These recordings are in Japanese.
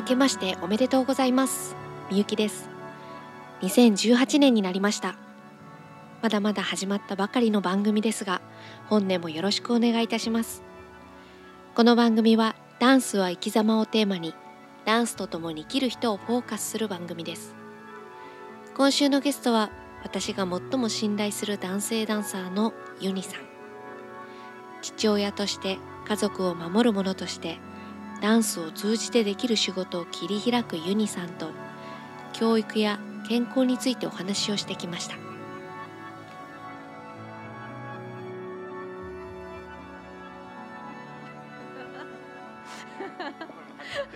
明けましておめでとうございます。みゆきです。2018年になりました。まだまだ始まったばかりの番組ですが本年もよろしくお願いいたします。この番組はダンスは生き様をテーマにダンスとともに生きる人をフォーカスする番組です。今週のゲストは私が最も信頼する男性ダンサーのユニさん。父親として家族を守る者としてダンスを通じてできる仕事を切り開くユニさんと教育や健康についてお話をしてきました。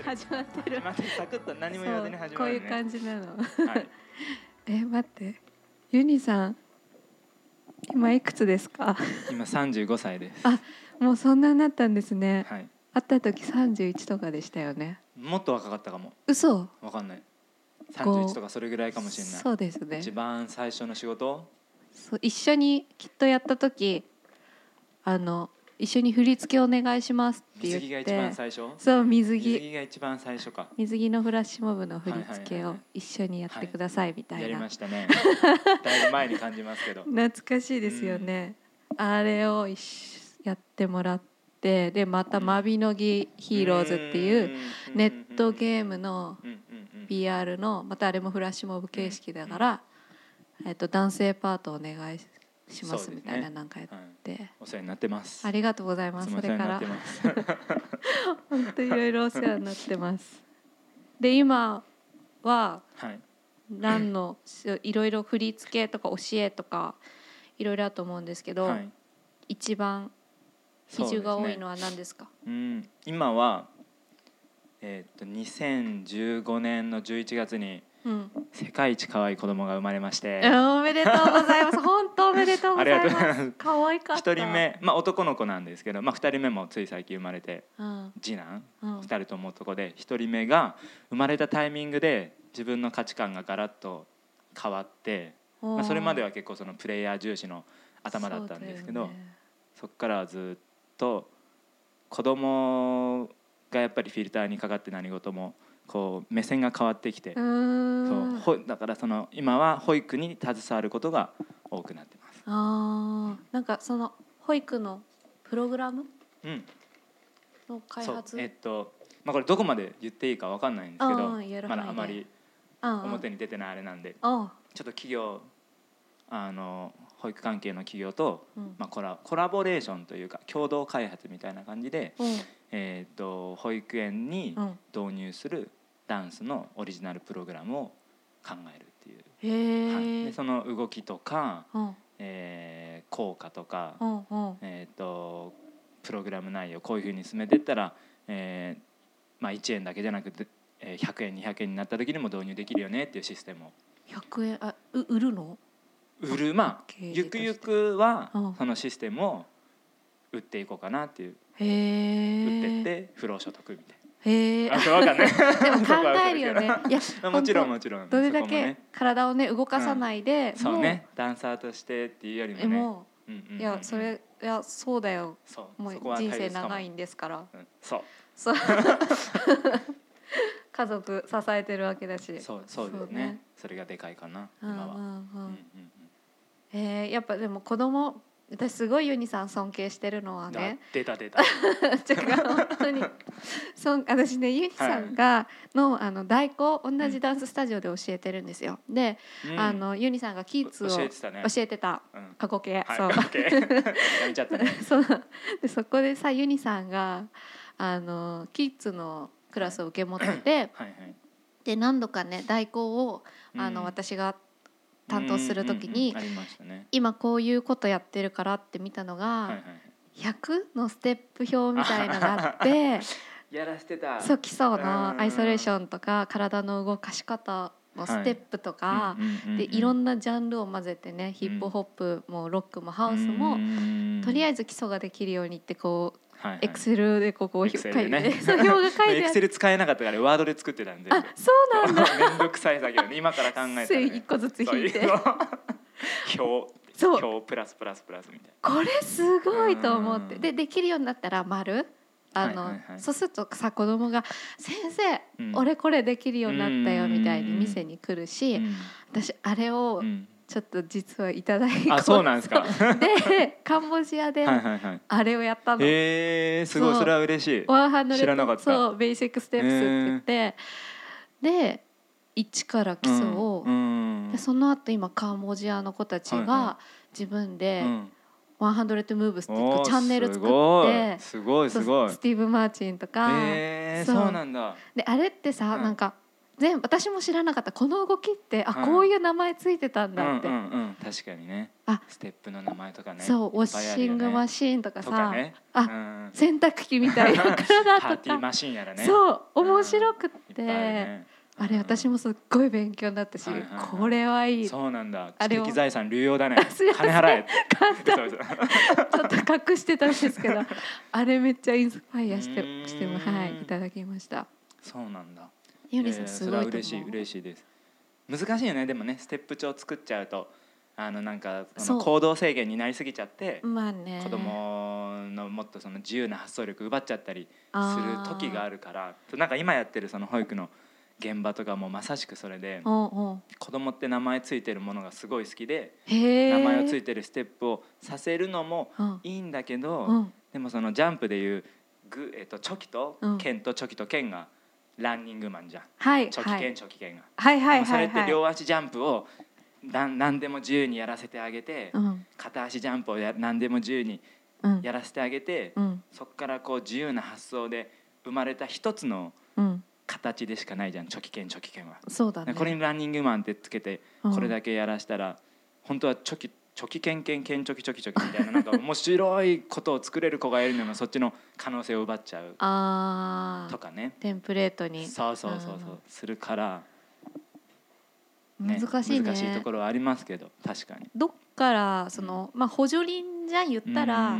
始まってる。始まってサクッと何も言わずに始まるね。こういう感じなの。はい、え待って。ユニさん今いくつですか？今35歳です。あもうそんなになったんですね。はい会った時31とかでしたよね。もっと若かったかも。嘘。わかんない。こう31とかそれぐらいかもしれない。そうですね。一番最初の仕事？そう一緒にきっとやった時あの一緒に振り付けお願いしますって言って。水着が一番最初？そう水着。水着が一番最初か。水着のフラッシュモブの振り付けをはいはいはいはい。一緒にやってくださいみたいな、やりましたね。だいぶ前に感じますけど。懐かしいですよね、あれをやってもらってでまた「マビノギヒーローズ」っていうネットゲームのうんうんうん PR のまたあれもフラッシュモブ形式だから、えっと、男性パートお願いしますみたいななんかやっはい。て、お世話になってます。ありがとうございます。それから。本当いろいろお世話になってます。で今ははい。何の いろいろ振り付けとか教えとかいろいろあると思うんですけど、はい。一番比重が多いのは何ですか？うん、今は、えーっと2015年の11月にうん、世界一可愛い子供が生まれまして。おめでとうございます。本当おめでとうございまます。す可愛かった。一人目、まあ、男の子なんですけど、まあ、2人目もつい最近生まれてうん。次男うん。2人とも男で1人目が生まれたタイミングで自分の価値観がガラッと変わって、まあ、それまでは結構そのプレイヤー重視の頭だったんですけどそうだよね。からはずっと子供がやっぱりフィルターにかかって何事もこう目線が変わってきてそうほだからその今は保育に携わることが多くなってます。あー。なんかその保育のプログラムうん、の開そう発えっとまあこれどこまで言っていいかわかんないんですけどまだあまり表に出てないあれなんであちょっと企業あの保育関係の企業と、うん。まあ、コラコラボレーションというか共同開発みたいな感じで、うん。えー、と保育園にうん導入するダンスのオリジナルプログラムを考えるっていう、へはい、えでその動きとか、うん。えー効果とか、えー、とプログラム内容こういうふうに進めていったら、えーまあ、1円だけじゃなくて、えー100円200円になった時にも導入できるよねっていうシステムを。100円あう売るの？売るまあゆくゆくはうん。そのシステムを売っていこうかなっていう売ってって不労所得みたいへえな。あそうわかんない。でも考えるよね。いやまあもちろん本もちろん。当どれだけ体をね動かさないで、そうね。ダンサーとしてっていうよりもね。いやそれいやそうだよ。そう。もう人生長いんですから。うん。そう。そう。家族支えてるわけだし。そうそうね。ね。それがでかいかな今は、うんうんえーやっぱでも子供私すごいユニさん尊敬してるのはあね。出た出た。違う本当に。そん私ねユニさんがのあの代行同じダンススタジオで教えてるんですよ。で、うん。あのユニさんがキッズを教えてたね。教えてた。うん。過去形、はいそう。やめちゃったね。そう。でそこでさユニさんがあのキッズのクラスを受け持っててはいはい。で何度かね代行をあの、うん。私が担当する時に、今こういうことやってるからって見たのが、はいはい100のステップ表みたいのがあって やらせてた。そう基礎うんのアイソレーションとか体の動かし方のステップとか、でいろなんなジャンルを混ぜてねヒップホップもロックもハウスも、とりあええず基礎ができるようにってこうずエクセルでここを表が書いエクセル使えなかったからワードで作ってたんで。あそうなんだ。めんどくさい作業ね。今から考えたら、ね、線一個ずつ引いて。表そう。表プラスプラスプラスみたいこれすごいと思って。うん。でできるようになったら丸。あの、はいはいはい。そうするとさ子供が「先生、うん。俺これできるようになったよ」うんみたいに店に来るし、うん。私あれをうんちょっと実はいただいて、あそうなんですか。でカンボジアではいはいはい。あれをやったの。へえすごいそれは嬉しい。 One Hundred。知らなかった。そう Basic Steps って言って、で一から基礎を、うんでその後今カンボジアの子たちはいはが自分でうん。 One Hundred Moves っていうチャンネル作ってすごいすごい。スティーブ・マーチンとか、へえそう。そうなんだ。であれってさ、うん。なんか全部私も知らなかった。この動きってあ、うん。こういう名前ついてたんだって、うんうんうん。確かにね。あ。ステップの名前とかね。そうウォッシングマシーンとかさ。とかね。あうん。洗濯機みたいな。体とか、パーティーマシンやらね。そう面白くっ、て。ぱいあるね。あれ私もすっごい勉強になったし、はいはいはい。これはいい。ちょそうなんだ。知的財産流用だね。金払え。簡単そうそう。っと隠してたんですけど。あれめっちゃインスパイアしてうーん。してもはいいただきました。そうなんだユニさんすごいと思う。それは嬉しい嬉しいです。難しいよね。でもねステップ帳作っちゃうとあのなんかその行動制限になりすぎちゃってまあね。子供のもっとその自由な発想力奪っちゃったりする時があるからなんか今やってるその保育の現場とかもまさしくそれで子供って名前ついてるものがすごい好きで名前をついてるステップをさせるのもうん。いいんだけうどん。でもそのジャンプでいうグ、えっとチョキとうん。剣とチョキと剣がランニングマンじゃん。はいチョキ剣はいチョキ剣が。はいはいそれって両足ジャンプをなん何でも自由にやらせてあげてうん。片足ジャンプをや何でも自由にうん。やらせてあげてうん。そこからこう自由な発想で生まれた一つのうん。形でしかないじゃん。チョキ剣チョキ剣は。そうだね。これにランニングマンってつけてうん。これだけやらしたら本当はチョキチョキ剣剣剣チョキチョキチョキみたいななんか面白いことを作れる子がいるのがそっちの可能性を奪っちゃう。あー。とかね。テンプレートに。そうそうそう。そううんするから、ね、難しいね。難しいところはありますけど確かに。どっからそのまあ補助輪じゃん言ったらな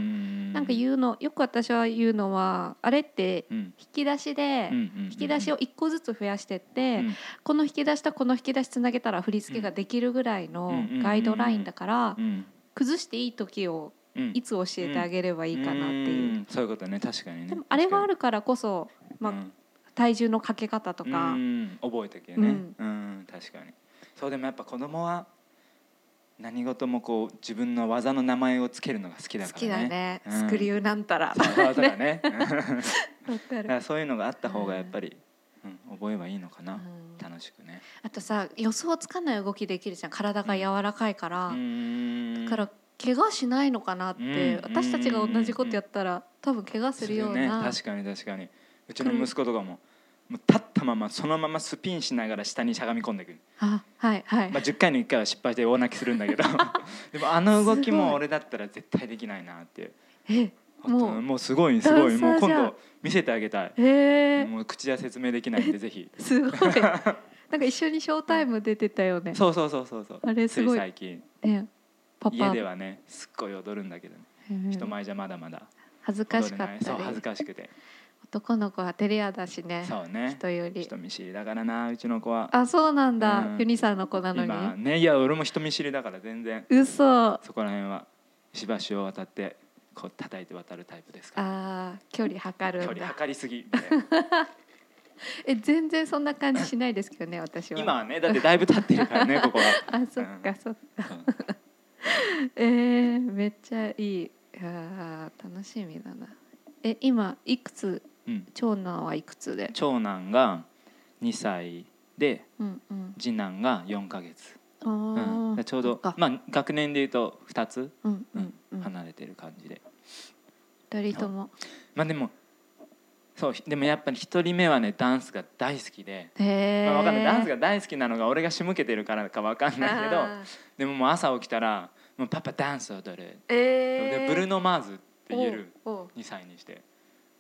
なんか言うのよく私は言うのはあれってうん。引き出しで引き出しを一個ずつ増やしてって、うん。この引き出しとこの引き出しつなげたら振り付けができるぐらいのガイドラインだからうん。崩していい時をうん。いつ教えてあげればいいかなっていう。ん。そういうことね。確かにね。でもあれがあるからこそ、まあうん体重のかけ方とうか、ん。覚えてけね。うん。確かに。そうでもやっぱ子供は何事もこう自分の技の名前をつけるのが好きだから好きだね、うん。スクリューなんたら。そうね。そういうのがあった方がやっぱり、うん、覚えばいいのかな、うん。楽しくね。あとさ予想つかない動きできるじゃん。体が柔らかいから、だから怪我しないのかなって、うん。私たちが同じことやったら多分怪我するようね。な、確かに確かに。うちの息子とかももう立ったままそのままスピンしながら下にしゃがみ込んでくる、あはいはい、まあ、10回に1回は失敗して大泣きするんだけど。でもあの動きも俺だったら絶対できないなっていう。えもう。もうすごいすごい。もう今度見せてあげたい、へえ。もう口じゃ説明できないんでぜひ。すごい。なんか一緒にショータイム出てたよね、そうそうそうそうそう。あれすごい。最近。ね。パパ。家ではねすっごい踊るんだけどね。うん人前じゃまだまだ恥ずかしかったそう恥ずりかしくて男の子は照れ屋だしねそうね。人より。人見知りだからなうちの子は。あそうなんだ、うん。ユニさんの子なのに。今ねいや俺も人見知りだから全然。嘘。そこら辺は石橋を渡ってこう叩いて渡るタイプですから。あー距離測る距離測りすぎ え全然そんな感じしないですけどね私は。今はねだってだいぶ経ってるからね ここは。あそっかそっか。えー、めっちゃいい。いやー楽しみだな。え今いくつうん。長男はいくつで？長男が2歳でうんうん。次男が4ヶ月、あうん、ーちょうどまあ学年でいうと2つ、うんううん。んうん離れてる感じで。二人とも。まあでもそうでもやっぱり1人目はねダンスが大好きで、まあ、わかんない。ダンスが大好きなのが俺が仕向けてるからかわかんないけどでももう朝起きたら「もうパパダンス踊る」えー、でブルーノ・マーズって言えるおうおう。2歳にして。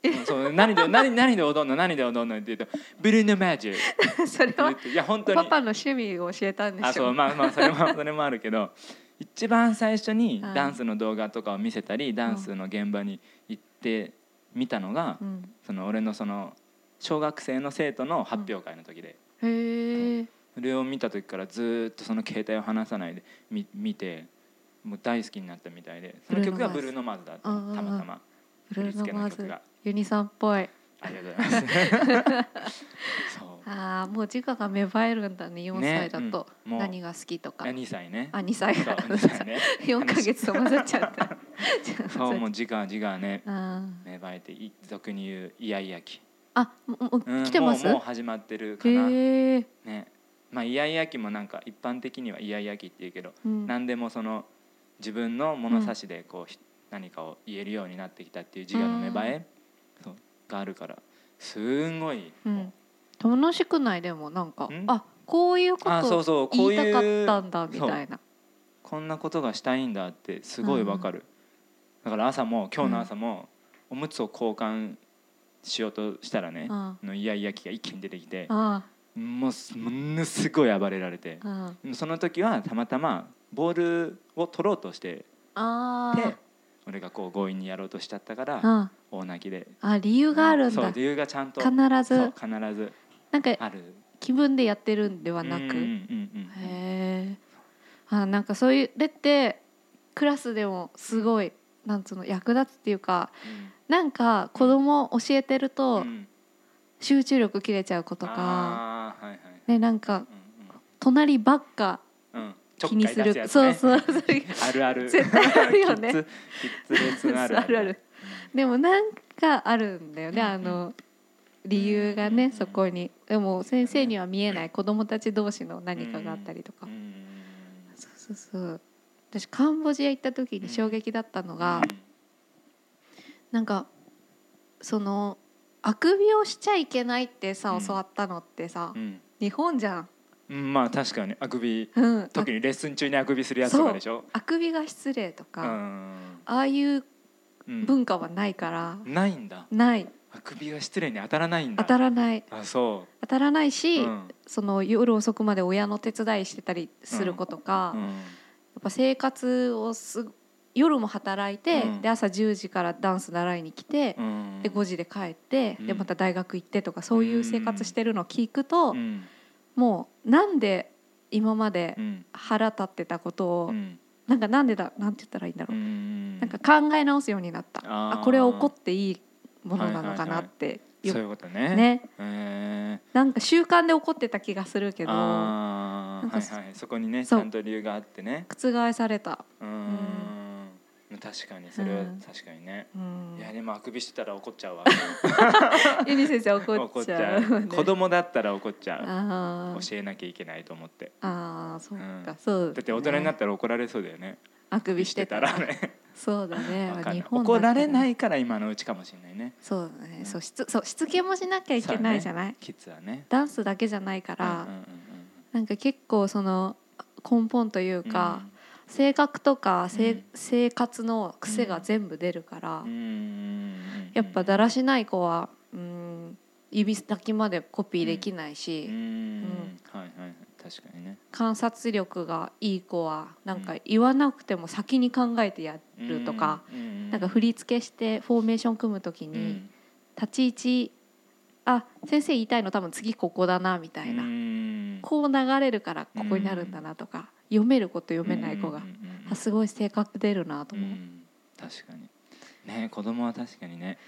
う んそう何で何何で踊るの？何で踊るの？って言うと「ブルーノ・マーズ」ってそれはいや本当に。パパの趣味を教えたんでしょあそうまあまあそれも それもあるけど一番最初にはいダンスの動画とかを見せたりダンスの現場に行って見たのがうん、その俺のその小学生の生徒の発表会の時で。へえそれを見た時からずーっとその携帯を離さないで見見てもう大好きになったみたいでその曲がブルーノ・マーズだったたまたま。振り付けの曲がユニさんっぽい。ありがとうございます。ああもう自我が芽生えるんだね4ね歳だと、うん何が好きとか。あ2歳ね。あ2歳。から2歳ね。4ヶ月と混ざっちゃった。そうもう時間時間ね。あ芽生えてい俗に言うイヤイヤ期、あもう来てます？もうもう始まってるかな。ね。まあイヤイヤ期もなんか一般的にはイヤイヤ期って言うけど、うん、何でもその自分の物差しでこう、ひ何かを言えるようになってきたっていう自我の芽生え、があるからすんごい、うん、楽しくない？でもなんかん？あこういうこあそうとそうこう言いたかったんだみたいな。こんなことがしたいんだってすごいわかる、だから朝も今日の朝もおむつを交換しようとしたらね、あのイヤイヤ期が一気に出てきてあもうすものすごい暴れられて。あその時はたまたまボールを取ろうとしてあて俺がこう強引にやろうとしちゃったからあ大泣きで。あ理由があるんだ。そう理由がちゃんと。必ず。必ず。なんかある。気分でやってるんではなく、うんうんうんうんへえあなんかそういうでってクラスでもすごいなんつうの役立つっていうかなんか子供教えてるうんとうん。集中力切れちゃう子とか、あーはいはい。ねなんかうん隣ばっかうんうん気にする、そうそう。そ れあるある。絶対あるよね。あるある。でもなんかあるんだよね、うんあの理由がねそこに。でも先生には見えない。子供たち同士の何かがあったりとか、うん。そうそうそう。私カンボジア行った時に衝撃だったのが、なんかそのあくびをしちゃいけないってさ、うん。教わったのってさ、うん。日本じゃん、うんまあ確かにあくびうん、特にレッスン中にあくびするやつとかでしょ？あくびが失礼とうか、ん。ああいううん文化はないから、ないんだ。ない。あくびが失礼に当たらないんだ。当たらない。あそ当たらないうし、うん。その夜遅くまで親の手伝いしてたりする子とか、やっうん。ぱ生活をす夜も働いて、うん。で朝10時からダンス習いに来て、うん。で5時で帰って、うん。でまた大学行ってとかそういう生活してるのを聞くと、うんもうなんで今までうん。腹立ってたことを、うん。なんかなんでだなんて言ったらいいんだろう、うん。なんか考え直すようになった。あこれは怒っていいものなのかなって、そういうことね。ね。なんか習慣で怒ってた気がするけどあー。なんかはい。はいそこにねちゃんと理由があってね。覆された、うーん確かにそれは確かにね。うん。い、やでもあくびしてたら怒っちゃうわ。ユニ先生怒怒っちゃう。子供だったら怒っちゃう。教えなきゃいけないと思って。あーそうか、うん。そうだって大人になっったら怒られそうだよね。あくびしてたら。ね。そうだね。怒られいないから今のうちかもしれないね。そうだね、うん。そうしつそうしつけもしなきゃいけないじゃない、キッズはね。ダンスだけじゃないから、うんうんうんなんか結構その根本といううん。か、性格とか、せうん。生活の癖が全部出るから、うんうんやっぱだらしない子はうん指先までコピーできないし、うん。うん。はいはい確かにね。観察力がいい子はなんか言わなくても先に考えてやるとか、うん。なんか振り付けしてフォーメーション組む時にうん。立ち位置あ先生言いたいの多分次ここだなみたいな、うん。こう流れるからここになるんだなとか、読める子と読めない子が、うんうんうんうん。あすごい性格出るなと思う。うん。確かに。ね子供は確かにね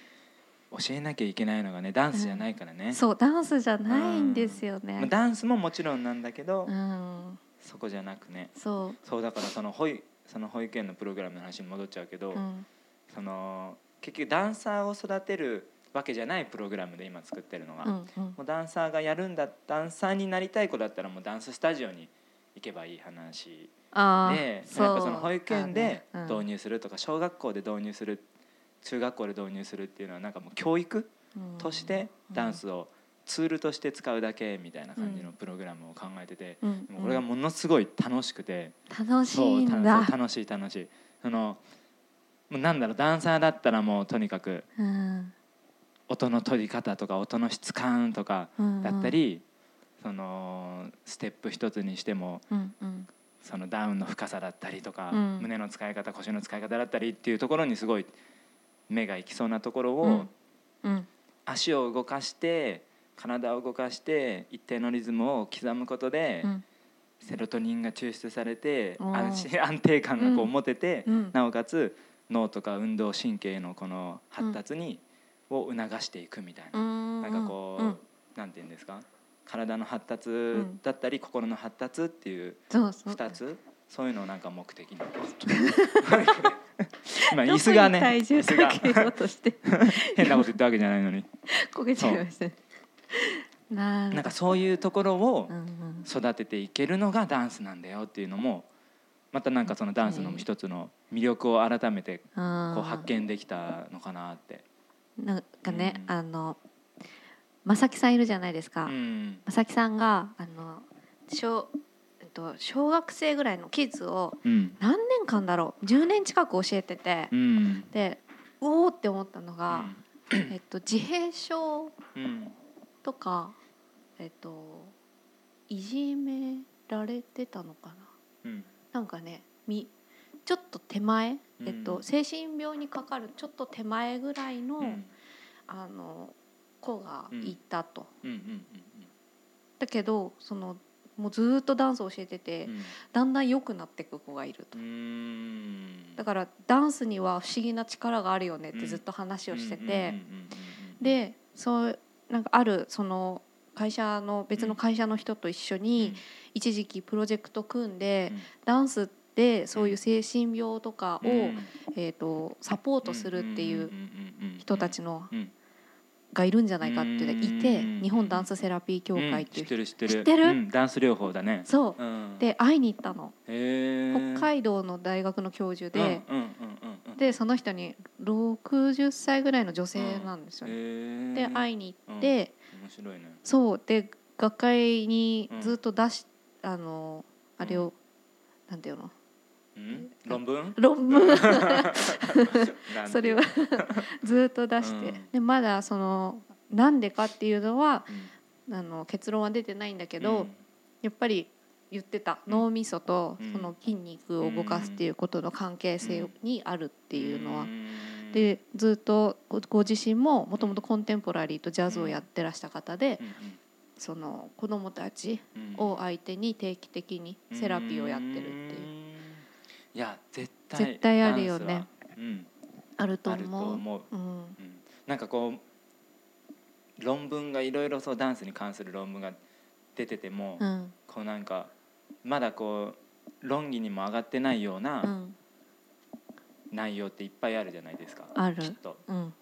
教えなきゃいけないのがねダンスじゃないからね、そうダンスじゃないんですよまあね。ダンスももちろんなんだけど、うん、そこじゃなくね。そう、そうだからその保育その保育園のプログラムの話に戻っちゃうけど、うん、その結局ダンサーを育てるわけじゃないプログラムで今作ってるのが、うん、もうん、うダンサーがやるんだダンサーになりたい子だったらもうダンススタジオに行けばいい話あであ、やっぱその保育園で導入するとか小学校で導入する中学校で導入するっていうのはなんかもう教育うん。としてダンスをツールとして使うだけみたいな感じのプログラムを考えてて、これがものすごい楽しくて、楽しい。楽しい楽しいそのもうなんだろうダンサーだったらもうとにかくうん。音の取り方とか音の質感とかうんだったり、そのステップ一つにしてもうんうん。そのダウンの深さだったりとか、うん。胸の使い方腰の使い方だったりっていうところにすごい目が行きそうなところを、うん。うん。足を動かして体を動かして一定のリズムを刻むことで、うん。セロトニンが抽出されて安心 安定感がこううん持てて、うん。なおかつ脳とか運動神経のこの発達にを促していくみたいな、うん。なんかこう、うん。なんていうんですか？体の発達ん。だったり、心の発達っていうそうそう。2つ？そういうのをなんか目的に。今椅子がね体重かけようとして。変なこと言ったわけじゃないのに。焦げちゃいましたね。ななんかそういうところを育てていけるのがダンスなんだよっていうのもまたなんかそのダンスの一つの魅力を改めてこう発見できたのかなって。なんかね、うん。あの正木さんいるじゃないですか、うん。正木さんがあの小,、えっと、小学生ぐらいのキッズをうん。何年間だろう？10年近く教えてて、うん。でおおって思ったのが、えっと、自閉症うん。とか、えっと、いじめられてたのかな。うん。なんかねみちょっと手前、えっと、うん精神病にかかるちょっと手前ぐらいの,、うん。あの子がいたと。うん。うんだけどそのもうずーっとダンスを教えてて、うん。だんだん良くなっていく子がいると。う。ん。だからダンスには不思議な力があるよねってずっと話をしてて、うんうんうんうんでそうなんかあるその会社の別の会社の人と一緒に一時期プロジェクト組んで、ダンスでそういう精神病とかを、うん。えー、とサポートするっていう人たちのうんがいるんじゃないかっていてうん。日本ダンスセラピー協会っていう人、知ってる知ってる。知ってる？うんダンス療法だね。そう。うん。で会いに行ったの。北海道の大学の教授で、うんうんうんうんうん。でその人に60歳ぐらいの女性なんですよね。で会いに行って、面白いね。そう。で学会にずっと出し、あのあれを、なんていうの？うん論文？論文。それを ずっと出して、うん。でまだそのなんでかっていうのはうん。あの結論は出てないんだけど、うん。やっぱり言ってた。うん。脳みそとうん。その筋肉を動かすっていうことの関係性にあるっていうのは。ん。でずっとごご自身ももともとコンテンポラリーとジャズをやってらした方でうんその子どもたちうん。を相手に定期的にセラピーをやってるっていう。うんいや絶対絶対あるよね。うん。あると思う。思う。うん。うん。なんかこう論文がいろいろそうダンスに関する論文が出てても、うん。こうなんかまだこう論議にも上がってないよううなん。内容っていっぱいあるじゃないですか、ある。きっと。うん。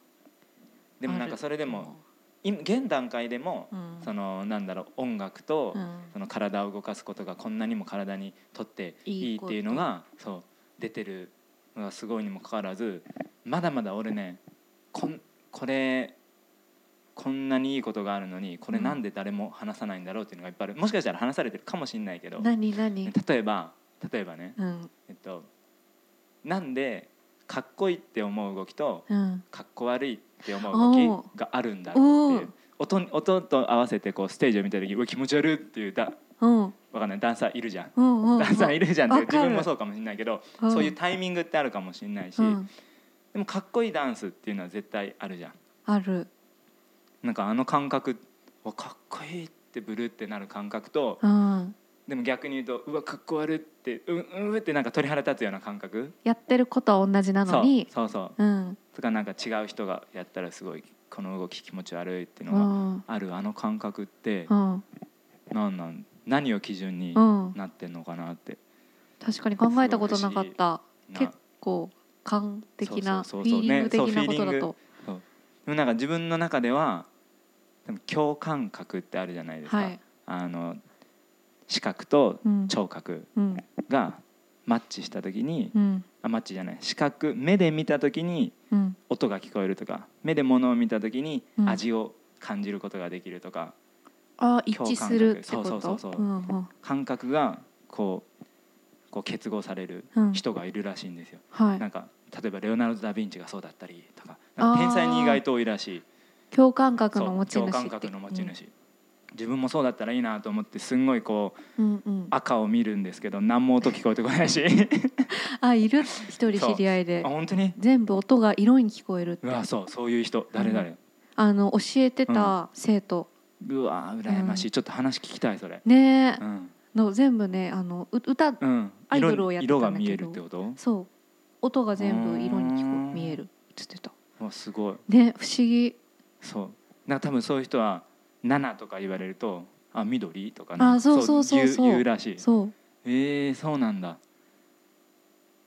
でもなんかそれでも今現段階でも、うんそのなんだろう音楽と、うん。その体を動かすことがこんなにも体にとっていいっていうのがそう出てるのがすごいにもかかわらずまだまだ俺ねこんこれこんなにいいことがあるのにこれなんで誰も話さないんだろうっていうのがいっぱいある。もしかしたら話されてるかもしれないけど何何？例えば例えばね、うん。えっと、なんでかっこいいって思う動きとうん。かっこ悪いって思う動きがあるんだろうっていう音音と合わせてこうステージを見た時うわ気持ち悪いっていうだうん。わかんない？ダンサーいるじゃん。うんうん。ダンサーいるじゃんって自分もそうかもしれないけどうん。そういうタイミングってあるかもしれないしうん。でもかっこいいダンスっていうのは絶対あるじゃん。ある。なんかあの感覚わかっこいいってブルってなる感覚とうん。でも逆に言うとうわかっこ悪いってううってなんか鳥肌立つような感覚。やってることは同じなそうのにそうそう。うん。とかなんか違う人がやったらすごいこの動き気持ち悪いっていううのがん。あるあの感覚ってうん。何なん？何を基準にうん。なってんのかなって。確かに考えたことなかった。な。結構感的なフそうそうそうそう。ィーリング的なことだと。でもなんか自分の中ではでも共感覚ってあるじゃないですか、はい。あの視覚とうん。聴覚うん。がマッチした時に、うん。あマッチじゃない。視覚目で見た時にうん音が聞こえるとか目で物を見た時にうん。味を感じることができるとか、あ一致するそうそうそうそう。とうんうん。感覚がこうこう結合されるうん。人がいるらしいんですよ。はい。なんか例えばレオナルド・ダ・ヴィンチがそうだったりとか天才に意外と多いらしい。共感覚の持ち主共感覚の持ち主、自分もそうだったらいいなと思ってすんごいこううんうん。赤を見るんですけど何も音聞こえてこないし。あいる？一人知り合いで。あ本当に？全部音が色に聞こえるって。うわそうそういう人。誰誰、うあの教えてた生徒。うわ羨ましい、ちょっと話聞きたいそれ。ねうん、の全部ねあのう歌うん、アイドルをやってたんだけど。色が見えるってこと？そう。音が全部色に聞こ見えるっつってた。わすごい。ね不思議。そう。な多分そういう人は7とか言われるとあ緑とかあそうそうそうそう言うらしい。そう。えー、そうなんだ。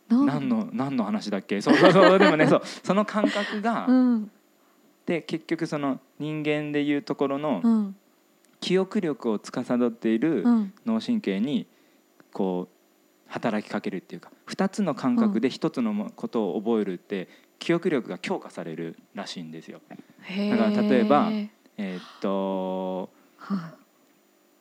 なん何の何の話だっけ？そうそうそうでもね そう。その感覚が、うん。で結局その人間でいうところのうん。記憶力を司っているうん。脳神経にこう働きかけるっていうか2つの感覚で1つのもことを覚えるって記憶力が強化されるらしいんですよ。へだから例えばーえーっとは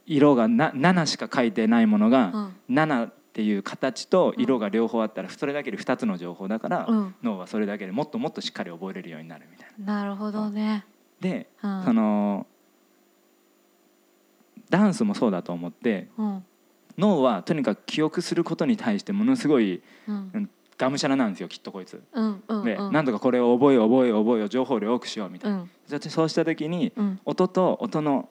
色がな7しか書いてないものいが7っていう形と色が両方あったらそれだけで2つの情報だからうん。脳はそれだけでもっともっとしっかり覚えれるようになるみたいな。なるほどね。でうん。そのダンスもそうだと思ってうん。脳はとにかく記憶することに対してものすごいうん。がむしゃらなんですよきっとこいつ。うんうんで、うん。なんとかこれを覚えよう覚えよう覚えよう情報量多くしようみたいな。うんそしてそうした時にうん。音と音の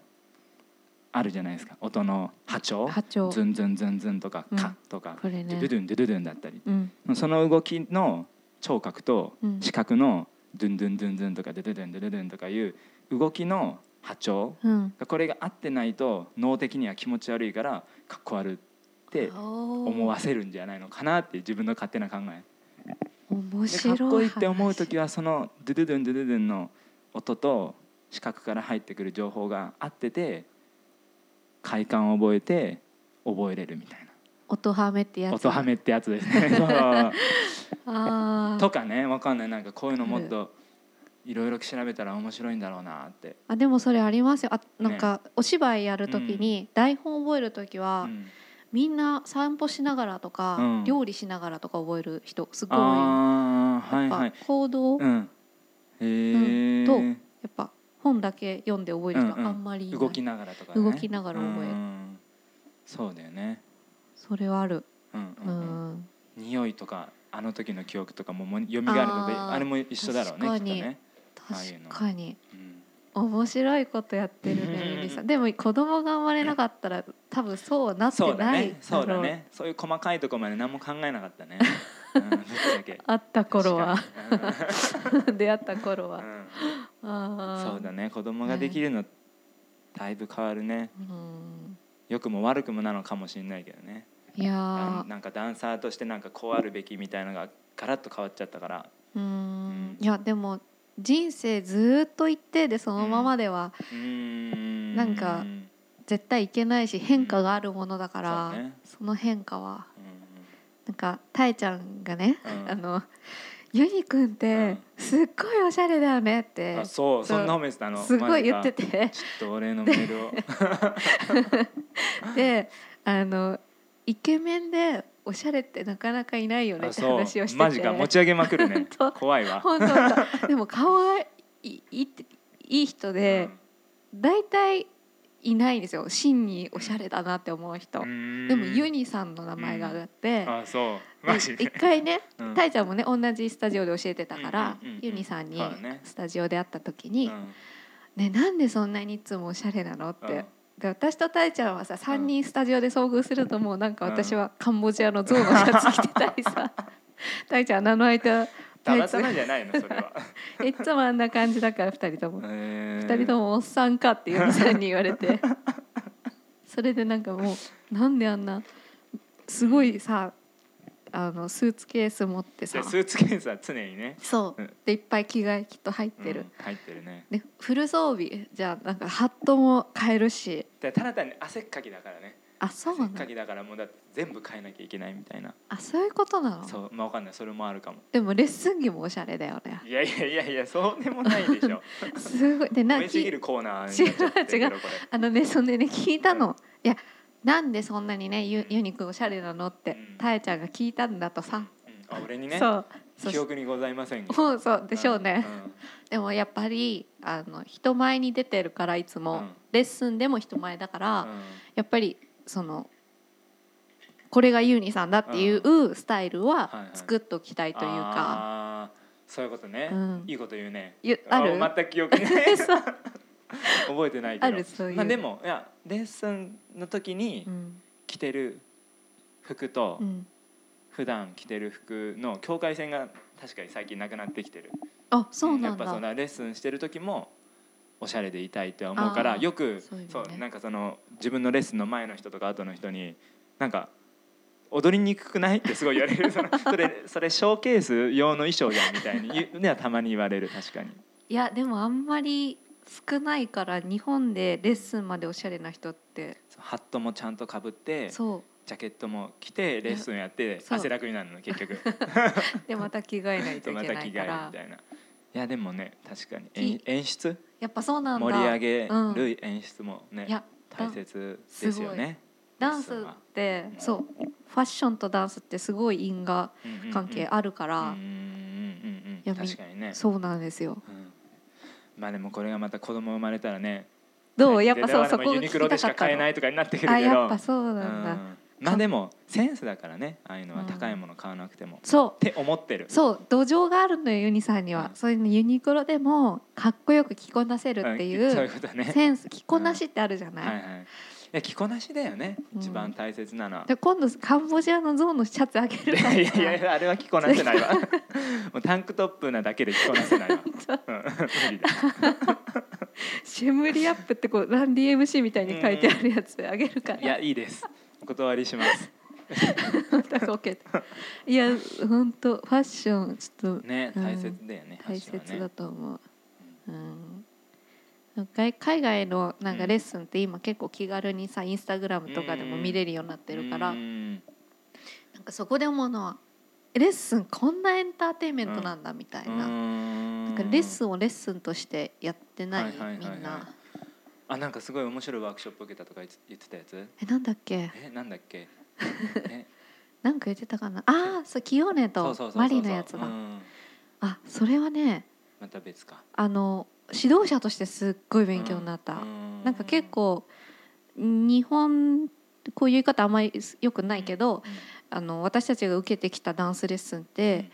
あるじゃないですか。音の波長。波長。ズンズンズンズンとかうん。カとか、ドゥドゥドゥンドゥドゥドゥンだったり。うん。その動きの聴覚とうん。視覚のドゥンドゥンドゥンドゥンとかドゥドゥドゥンドゥドゥドゥンとかいう動きの波長うんこれが合ってないと脳的には気持ち悪いからかっこ悪って思思わせるんじゃないのかなって自分の勝手な考え面で白いかっこいいって思う時ははそのドゥドゥドゥンドゥドゥドゥンの音と視覚から入ってくる情報が合ってて快感を覚えて覚えれるみたい音ハメってやつ？な音ハメってやつですね。とかねわかんない。なんかこういうのもっといろいろ調べたら面白いんだろうなって、あでもそれありますよ。あなんかお芝居やるときに台本覚えるときは、うん。みんな散歩しながらとか、うん。料理しながらとか覚える人すごいはいはい。行動、やうんうん。とっぱ本だけ読んで覚える人うんうん。あんまりいない、動きながらとか、ね、動きながら覚える。うんそうだよね。それはある。うんううん。うん。ん、匂いとかあの時の記憶とかもも蘇るのであれも一緒だろうねきっ確かに。とね、ああいうの。確かにうん。面白いことやってるねゆりさん。でも子供が生まれなかったら多分そうなって そうだないね。そうだね。そういう細かいところまで何も考えなかったね、会った頃は。出会った頃は、あー。そうだね子供ができるのだいぶ変わるね。うん。良くも悪くもなのかもしれないけどね。いやあなんかダンサーとしてなんかこうあるべきみたいなのがガラッと変わっちゃったから。ーうん。いやでも人生ずーっと一定でそのままではうーん。なんか絶対いけないし変化があるものだから、その変化は。うんなんかたえちゃんがね、うん。あのユニくんってすっごいおしゃれだよねってうそう。そんな褒めてたの。すごい言ってて。ちょっと俺のメールを。であのイケメンでおしゃれってなかなかいないよねって話をしてて。マジか。持ち上げまくるね。怖いわ。本当でも顔がいいいいいい人で大体いないんですよ。真におしゃれだなって思う人。うん。でもユニさんの名前が上がって一回ね うん。たいちゃんもね同じスタジオで教えてたからユニさんにスタジオで会った時にうん「ねなんでそんなにいつもおしゃれなの?」っうん。て。で私とたいちゃんはさ3人スタジオで遭遇するともう。なんか私はカンボジアの象のシャツ着てたりさ。たいちゃんは名の空いたたまたまじゃないのそれは。いつもあんな感じだから2人とも。二2人ともおっさんかってユニさんに言われて。それでなんかもうなんであんなすごいさあのスーツケース持ってさ。スーツケースは常にね。そう。うん。でいっぱい着替えきっと入ってる、うん入ってるね。でフル装備じゃあなんかハットも変えるし。でただ単に汗っかきだからねあそうなんだ汗っかきだからもうだって全部変えなきゃいけないみたいな。あそういうことなの？そうまあわかんない。それもあるかも。でもレッスン着もおしゃれだよね。いやいやいやいやそうでもないでしょ。すごい。でな褒めちぎきるコーナーになっちゃってるけど違う違うこれあのねそんでね聞いたの、いやなんでそんなにねユユニくんおしゃれなのってうん。たえちゃんが聞いたんだとさ、うん。あ俺にね？そう。そ記憶にございませんがそうそうでしょうね、うん。でもやっぱりあの人前に出てるからいつも、うん。レッスンでも人前だから、うん。やっぱりそのこれがユーニさんだっていうスタイルははいはい。作っときたいというか、あーそういうことね、うん。いいこと言うね。ゆある。全く記憶にない。覚えてないけど。あるそういう。まあ、でもいやレッスンの時にうん。着てる服とうん。普段着てる服の境界線が確かに最近なくなってきてる。ああそうやっなんだ、ぱそのレッスンしてる時もおしゃれでいたいって思うからよくそうなんかその自分のレッスンの前の人とか後の人になんか踊りにくくないってすごい言われる。その それそれショーケース用の衣装じゃんみたいに言う ねはたまに言われる確かに。いやでもあんまり少ないから日本でレッスンまでおしゃれな人って。ハットもちゃんとかぶってそジャケットも着てレッスンやって汗だくになるの結局。う でまた着替えないといまけた着替えないからみたいないやでもね確かに。き演演出？やっぱそうなんだ。盛り上げうん。る演出もねいや大切ですよね。ダンスってそう。ファッションとダンスってすごい因果関係あるから、確かにね。そうなんですよ。うん。まあでもこれがまた子供生まれたらねどう？やっぱそうそこが聞ニクロでしたか買えないとかになってくるけど。あやっぱそうなんだ、うんまあでもセンスだからねああいうのは高いもの買わなくても、っそう。て思ってる。そう土壌があるのよユニさんには、うん。そういうのユニクロでもかっこよく着こなせるっていうんそういううことね。センス着こなしってあるじゃない、はいはいい。や着こなしだよねうん。一番大切なのは、で今度カンボジアのゾウのシャツあげるからいやいやいやあれは着こなせないわ。もうタンクトップなだけで着こなせないわ、うん、無理だ。シェムリアップってこうランディ MC みたいに書いてあるやつあげるから。いやいいですお断りします。いや本当ファッションちょっとねうん大切だよね、大切だと思う、うん。海海外のなんかレッスンって今結構気軽にさインスタグラムとかでも見れるようになってるから、うんなんかそこで思うのはレッスンこんなエンターテインメントなんだみたいな,、なんかレッスンをレッスンとしてやってない。みんなあなんかすごい面白いワークショップ受けたとか言ってたやつ？えなんだっけ？えなんだっけ？え？なんか言ってたかな？ああそうキヨネとそうそうそうそうマリのやつだ。うんあそれはねまた別か。あの指導者としてすっごい勉強になった、なんか結構日本こういう言い方あんまりよくないけど、あの私たちが受けてきたダンスレッスンって、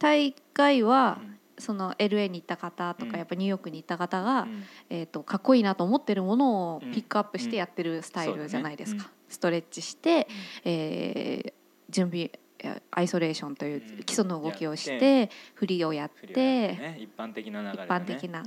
大概はその LA に行った方とか、うん。やっぱニューヨークに行った方が、えー、とかっこいいなと思ってるものをピックアップしてやってるスタイルじゃないですか、うん。ストレッチして、えー準備えアイソレーションといううん。基礎の動きをしやて。振りをやって、やってね一般的な流れだね。一般的な。うん。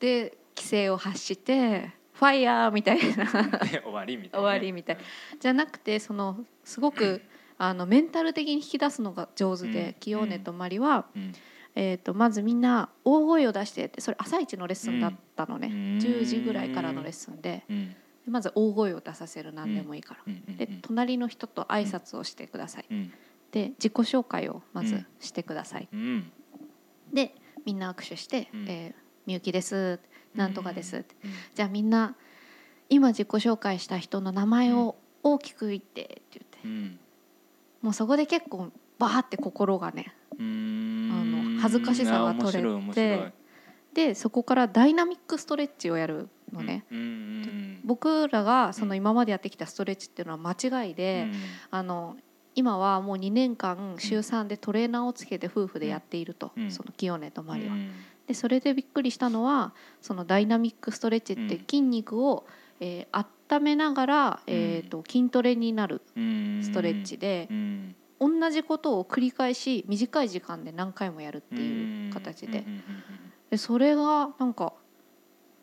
で規制を発してファイヤーみたいな。で 終わりみたいな。ね終わりみたいじゃなくてそのすごくあのメンタル的に引き出すのが上手で、うん。キヨーネとマリは、うんえー、とまずみんな大声を出してってそれ朝一のレッスンだったのね、うん。10時ぐらいからのレッスンで。うん。でまず大声を出させる何でもいいから、で隣の人と挨拶をしてください、うん。で自己紹介をまずうんしてください、うん。でみんな握手してうん「えーみゆきです」「なんとかです」じゃあみんな今自己紹介した人の名前を大きく言ってって言って、うん。もうそこで結構バーって心がね恥ずかしさが取れてでそこからダイナミックストレッチをやるのね、うんうん僕らがその今までやってきたストレッチっていうのは間違いで、うん。あの今はもう2年間週3でトレーナーをつけて夫婦でやっていると、うん。その清音とマリは。うん。でそれでびっくりしたのはそのダイナミックストレッチってうん筋肉を、えー温めながら、えー、と筋トレになるうんストレッチでう、ん同じことを繰り返し短い時間で何回もやるっていう形で,、でそれがなんか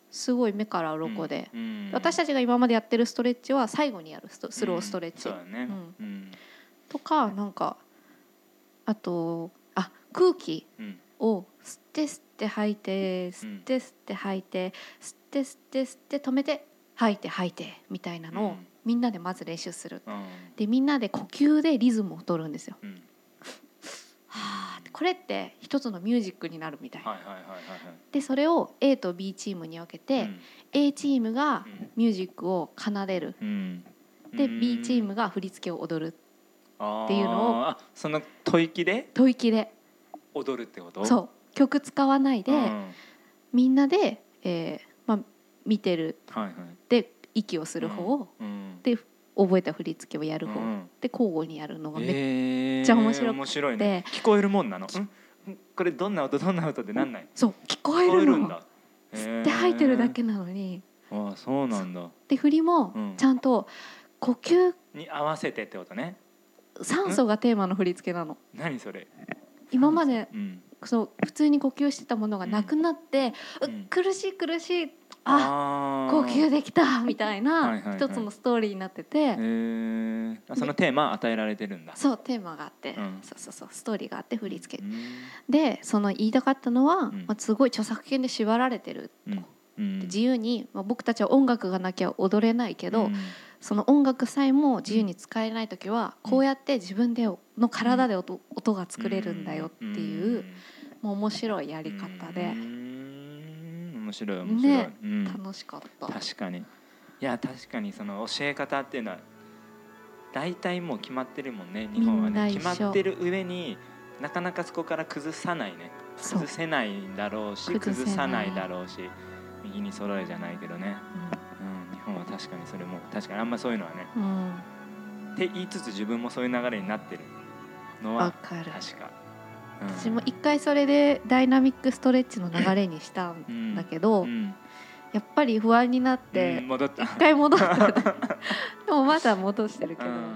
すごい目から鱗で、うん。私たちが今までやってるストレッチは最後にやるスローストレッチ、とかなんかあとあ空気うん。を吸って吸って吐いて吸って吸って吐いて吸って吸って吸って止めて吐いて吐いてみたいなのをうんみんなでまず練習する。うん。でみんなで呼吸でリズムを取るんですよ。うん。はあこれって一つのミュージックになるみたい。な。でそれを A と B チームに分けて、うん。A チームがうんミュージックを奏でる。うん。でうん。B チームが振り付けを踊る。っていうのをあその吐息で？吐息で。踊るってこと？そう。曲使わないで、うん。みんなで、えーまあ、見てる。はいはい。で息をする方を、うんで覚えた振り付けをやる方、うん。で交互にやるのがめっめちゃ面白くて。面白いね。聞こえるもんなの？んん？これどんな音どんな音でなんない？そう聞こえるの。吸って吐いてるだけなのに。ああそうなんだ。で振りもうん。ちゃんと呼吸に合わせてってことね。酸素がテーマの振り付けなの。何それ？今までうん。そう普通に呼吸してたものがなくなって、ううん苦しい苦しいああ呼吸できたみたいはいな一つのストーリーになってて、へー。あそのテーマ与えられてるんだ。そうテーマがあって、うん。そうそうそうストーリーがあって振り付け、うん。でその言いたかったのは、ん。まあ、すごい著作権で縛られてると、自由に、まあ、僕たちは音楽がなきゃ踊れないけど、うん。その音楽さえも自由に使えない時は、うん。こうやって自分での体で音,、音が作れるんだよっていう、もう面白いやり方で。うん面白い面白い、ねうん。楽しかった。確かに。いや確かにその教え方っていうのは大体もう決まってるもんね日本はね。決まってる上になかなかそこから崩さないね。崩せないんだろうし崩さないだろうし右に揃えじゃないけどね、うん、日本は確かにそれも確かにあんまそういうのはね。うんうん。って言いつつ自分もそういう流れになってるのはわかる。確か、うん私も一回それでダイナミックストレッチの流れにしたんだけど、うん。やっぱり不安になっうてん戻った。一回戻った。でもまだ戻してるけど、うん。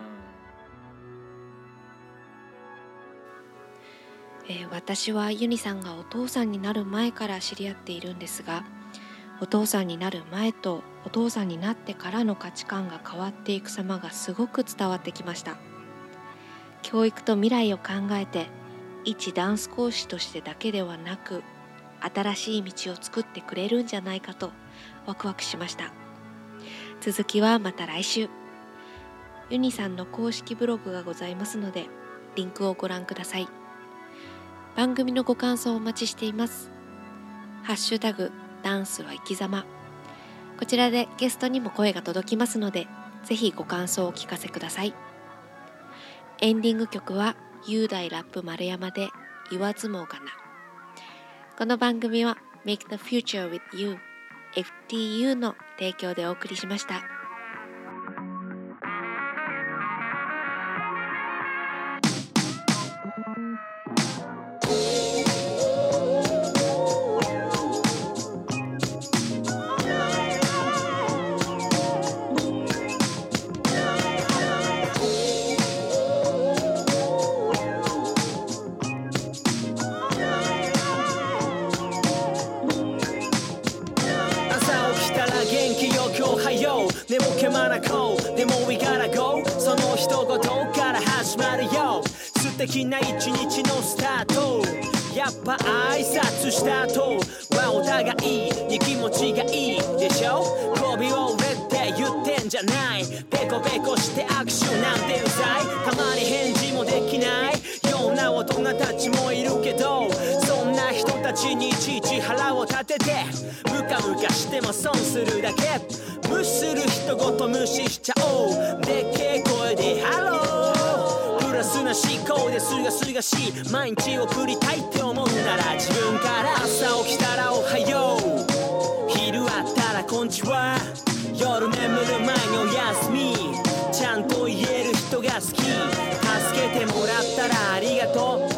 えー私はユニさんがお父さんになる前から知り合っているんですがお父さんになる前とお父さんになってからの価値観が変わっていく様がすごく伝わってきました。教育と未来を考えて一ダンス講師としてだけではなく新しい道を作ってくれるんじゃないかとワクワクしました。続きはまた来週。ユニさんの公式ブログがございますのでリンクをご覧ください。番組のご感想をお待ちしています。ハッシュタグダンスは生き様。こちらでゲストにも声が届きますのでぜひご感想をお聞かせください。エンディング曲は雄大ラップ丸山で言わずもがなこの番組は Make the Future with You FTU の提供でお送りしました。素敵な一日のスタート。やっぱ挨拶した後。はお互いに気持ちがいいでしょ？媚びを売れって言ってんじゃない。ペコペコして握手なんてうざい。たまに返事もできない。ような大人たちもいるけど。そんな人たちにいちいち腹を立てて。ムカムカしても損するだけ。無視する人ごと無視しちゃおう。でっけえ声でハロー。ラスな思考ですがすがしい毎日送りたいって思うなら自分から朝起きたらおはよう。昼あったらこんにちは夜眠る前におやすみ。ちゃんと言える人が好き。助けてもらったらありがとう。